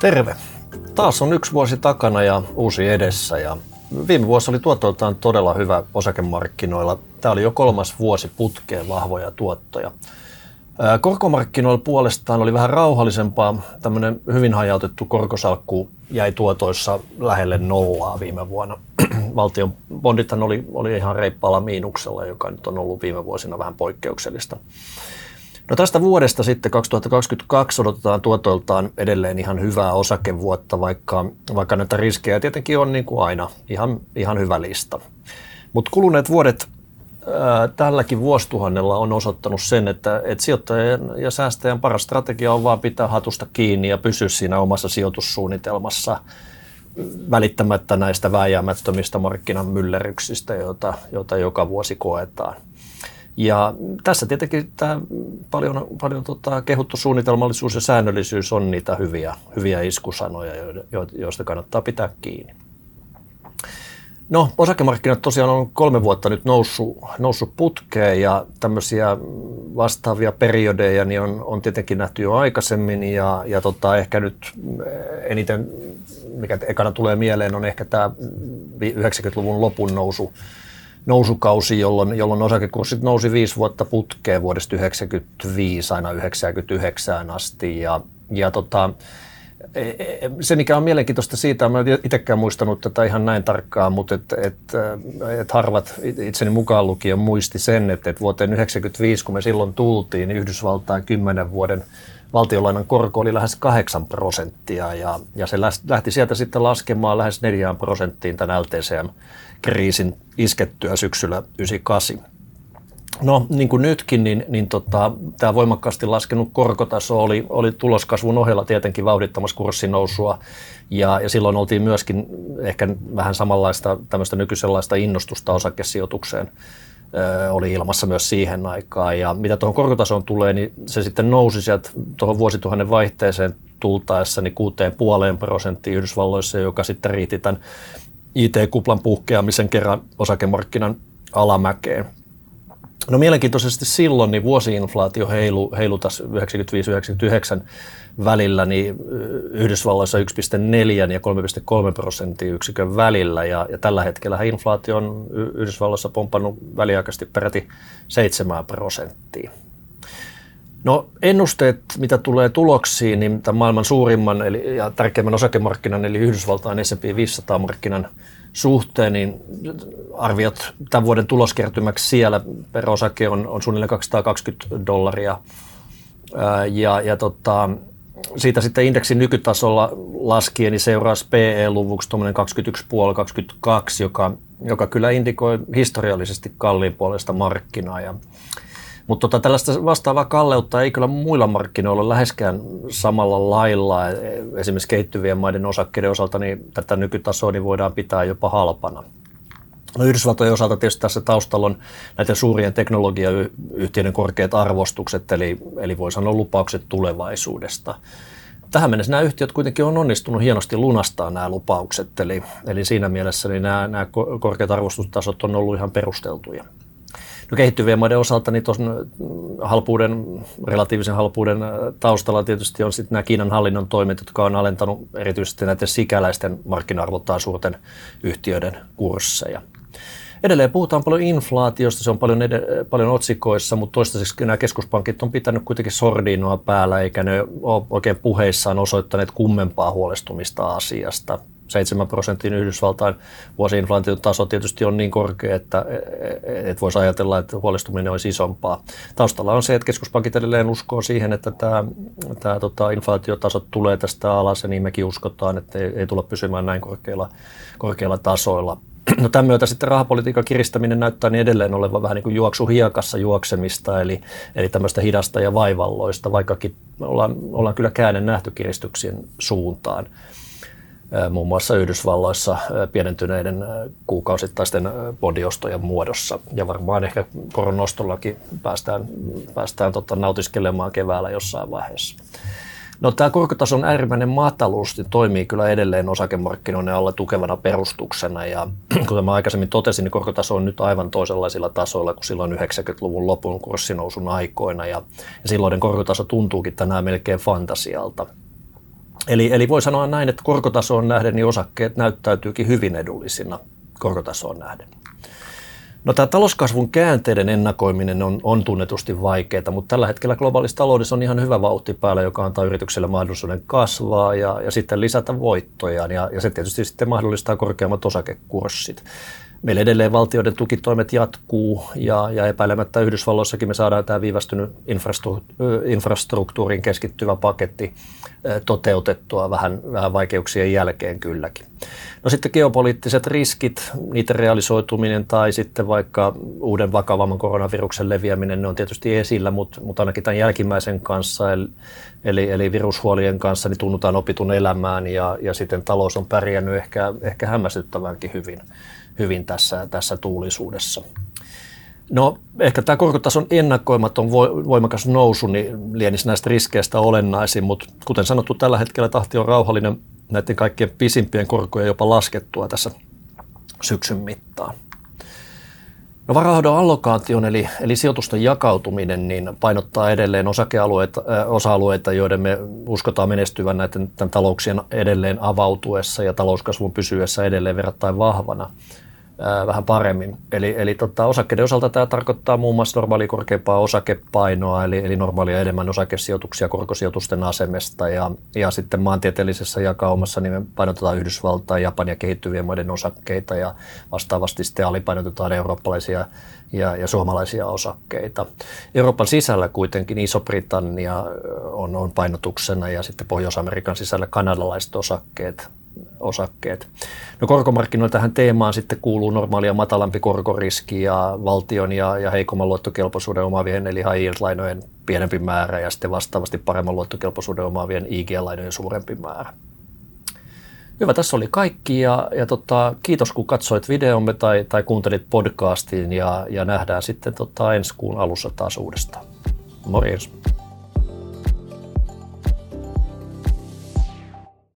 Terve. Taas on yksi vuosi takana ja uusi edessä ja viime vuosi oli tuotoiltaan todella hyvä osakemarkkinoilla. Tämä oli jo kolmas vuosi putkeen vahvoja tuottoja. Korkomarkkinoilla puolestaan oli vähän rauhallisempaa. Tämmöinen hyvin hajautettu korkosalkku jäi tuotoissa lähelle nollaa viime vuonna. Valtion bondithan oli, oli ihan reippaalla miinuksella, joka nyt on ollut viime vuosina vähän poikkeuksellista. No tästä vuodesta sitten 2022 odotetaan tuotoiltaan edelleen ihan hyvää osakevuotta, vaikka, vaikka näitä riskejä tietenkin on niin kuin aina ihan, ihan hyvä lista. Mutta kuluneet vuodet ää, tälläkin vuosituhannella on osoittanut sen, että, että sijoittajan ja säästäjän paras strategia on vaan pitää hatusta kiinni ja pysyä siinä omassa sijoitussuunnitelmassa välittämättä näistä vääjäämättömistä markkinan myllerryksistä, joita, joita joka vuosi koetaan. Ja tässä tietenkin tämä paljon, paljon tota, kehuttu suunnitelmallisuus ja säännöllisyys on niitä hyviä, hyviä iskusanoja, joista kannattaa pitää kiinni. No, osakemarkkinat tosiaan on kolme vuotta nyt noussut, noussut putkeen ja tämmöisiä vastaavia periodeja niin on, on tietenkin nähty jo aikaisemmin ja, ja tota, ehkä nyt eniten, mikä ekana tulee mieleen, on ehkä tämä 90-luvun lopun nousu nousukausi, jolloin, jolloin osakekurssit nousi viisi vuotta putkeen vuodesta 1995 aina 1999 asti. Ja, ja tota, se, mikä on mielenkiintoista siitä, mä en itsekään muistanut tätä ihan näin tarkkaan, mutta et, et, et harvat itseni mukaan lukien muisti sen, että et vuoteen 1995, kun me silloin tultiin, niin Yhdysvaltain 10 vuoden valtiolainan korko oli lähes 8 prosenttia ja, ja se lähti sieltä sitten laskemaan lähes 4 prosenttiin tämän LTCM kriisin iskettyä syksyllä 98. No niin kuin nytkin, niin, niin tota, tämä voimakkaasti laskenut korkotaso oli, oli tuloskasvun ohella tietenkin vauhdittamassa kurssinousua ja, ja silloin oltiin myöskin ehkä vähän samanlaista tämmöistä nykyisenlaista innostusta osakesijoitukseen ö, oli ilmassa myös siihen aikaan. Ja mitä tuohon korkotasoon tulee, niin se sitten nousi sieltä tuohon vuosituhannen vaihteeseen tultaessa niin 6,5 prosenttia Yhdysvalloissa, joka sitten riitti tämän IT-kuplan puhkeamisen kerran osakemarkkinan alamäkeen. No mielenkiintoisesti silloin niin vuosiinflaatio heilu, heilu 95-99 välillä niin Yhdysvalloissa 1,4 ja 3,3 prosenttia yksikön välillä ja, ja tällä hetkellä inflaatio on Yhdysvalloissa pomppannut väliaikaisesti peräti 7 prosenttia. No ennusteet, mitä tulee tuloksiin, niin tämän maailman suurimman eli, ja tärkeimmän osakemarkkinan, eli Yhdysvaltain S&P 500-markkinan suhteen, niin arviot tämän vuoden tuloskertymäksi siellä per osake on, on suunnilleen 220 dollaria. Ja, ja tota, siitä sitten indeksin nykytasolla laskien, niin seuraa PE-luvuksi 21,5-22, joka, joka kyllä indikoi historiallisesti kalliin puolesta markkinaa. Ja mutta tota, tällaista vastaavaa kalleutta ei kyllä muilla markkinoilla läheskään samalla lailla. Esimerkiksi kehittyvien maiden osakkeiden osalta niin tätä nykytasoa niin voidaan pitää jopa halpana. No Yhdysvaltojen osalta tietysti tässä taustalla on näiden suurien teknologiayhtiöiden korkeat arvostukset, eli, eli voi sanoa lupaukset tulevaisuudesta. Tähän mennessä nämä yhtiöt kuitenkin on onnistunut hienosti lunastaa nämä lupaukset, eli, eli siinä mielessä niin nämä, nämä korkeat arvostustasot on ollut ihan perusteltuja. No kehittyvien maiden osalta niin tuossa halpuuden, relatiivisen halpuuden äh, taustalla tietysti on sitten nämä Kiinan hallinnon toimet, jotka on alentanut erityisesti näiden sikäläisten markkina-arvoltaan suurten yhtiöiden kursseja. Edelleen puhutaan paljon inflaatiosta, se on paljon, ed- paljon otsikoissa, mutta toistaiseksi nämä keskuspankit on pitänyt kuitenkin sordinoa päällä, eikä ne ole oikein puheissaan osoittaneet kummempaa huolestumista asiasta. 7 prosentin Yhdysvaltain vuosiinflaation taso tietysti on niin korkea, että et voisi ajatella, että huolestuminen olisi isompaa. Taustalla on se, että keskuspankit edelleen uskoo siihen, että tämä, tämä tota, inflaatiotaso tulee tästä alas ja niin mekin uskotaan, että ei, ei tulla pysymään näin korkeilla, korkeilla tasoilla. No tämän myötä sitten rahapolitiikan kiristäminen näyttää niin edelleen olevan vähän niin kuin juoksu hiekassa juoksemista, eli, eli tämmöistä hidasta ja vaivalloista, vaikkakin ollaan, ollaan kyllä käänne nähty kiristyksien suuntaan muun muassa Yhdysvalloissa pienentyneiden kuukausittaisten bodiostojen muodossa. Ja varmaan ehkä koronostollakin päästään, päästään tota, nautiskelemaan keväällä jossain vaiheessa. No tämä korkotason äärimmäinen mataluus niin toimii kyllä edelleen osakemarkkinoiden alla tukevana perustuksena ja kuten mä aikaisemmin totesin, niin korkotaso on nyt aivan toisenlaisilla tasoilla kuin silloin 90-luvun lopun kurssinousun aikoina ja, ja silloin korkotaso tuntuukin tänään melkein fantasialta. Eli, eli voi sanoa näin, että korkotasoon nähden niin osakkeet näyttäytyykin hyvin edullisina korkotasoon nähden. No tämä talouskasvun käänteiden ennakoiminen on, on tunnetusti vaikeaa, mutta tällä hetkellä globaalissa taloudessa on ihan hyvä vauhti päällä, joka antaa yritykselle mahdollisuuden kasvaa ja, ja sitten lisätä voittojaan ja, ja se tietysti sitten mahdollistaa korkeammat osakekurssit. Meillä edelleen valtioiden tukitoimet jatkuu ja, ja epäilemättä Yhdysvalloissakin me saadaan tämä viivästynyt infrastruktuurin keskittyvä paketti toteutettua vähän, vähän vaikeuksien jälkeen kylläkin. No sitten geopoliittiset riskit, niiden realisoituminen tai sitten vaikka uuden vakavamman koronaviruksen leviäminen, ne on tietysti esillä, mutta, mutta ainakin tämän jälkimmäisen kanssa, eli, eli virushuolien kanssa, niin tunnutaan opitun elämään ja, ja sitten talous on pärjännyt ehkä, ehkä hämmästyttävänkin hyvin, hyvin tässä, tässä tuulisuudessa. No ehkä tämä korkotason ennakoimaton voimakas nousu niin lienisi näistä riskeistä olennaisin, mutta kuten sanottu, tällä hetkellä tahti on rauhallinen näiden kaikkien pisimpien korkojen jopa laskettua tässä syksyn mittaan. No varahoidon allokaation eli, eli sijoitusten jakautuminen niin painottaa edelleen osakealueita, äh, osa-alueita, joiden me uskotaan menestyvän näiden tämän talouksien edelleen avautuessa ja talouskasvun pysyessä edelleen verrattain vahvana vähän paremmin. Eli, eli tota, osakkeiden osalta tämä tarkoittaa muun muassa normaalia korkeampaa osakepainoa, eli, eli normaalia enemmän osakesijoituksia korkosijoitusten asemesta. Ja, ja sitten maantieteellisessä jakaumassa niin me painotetaan Yhdysvaltaa, Japania ja kehittyvien maiden osakkeita ja vastaavasti sitten alipainotetaan eurooppalaisia ja, ja suomalaisia osakkeita. Euroopan sisällä kuitenkin Iso-Britannia on, on painotuksena ja sitten Pohjois-Amerikan sisällä kanadalaiset osakkeet osakkeet. No korkomarkkinoilla tähän teemaan sitten kuuluu normaalia matalampi korkoriski ja valtion ja, ja heikomman luottokelpoisuuden omaavien eli high yield-lainojen pienempi määrä ja sitten vastaavasti paremman luottokelpoisuuden omaavien IG-lainojen suurempi määrä. Hyvä, tässä oli kaikki ja, ja tota, kiitos kun katsoit videomme tai, tai kuuntelit podcastin ja, ja nähdään sitten tota, ensi kuun alussa taas uudestaan. Morjens.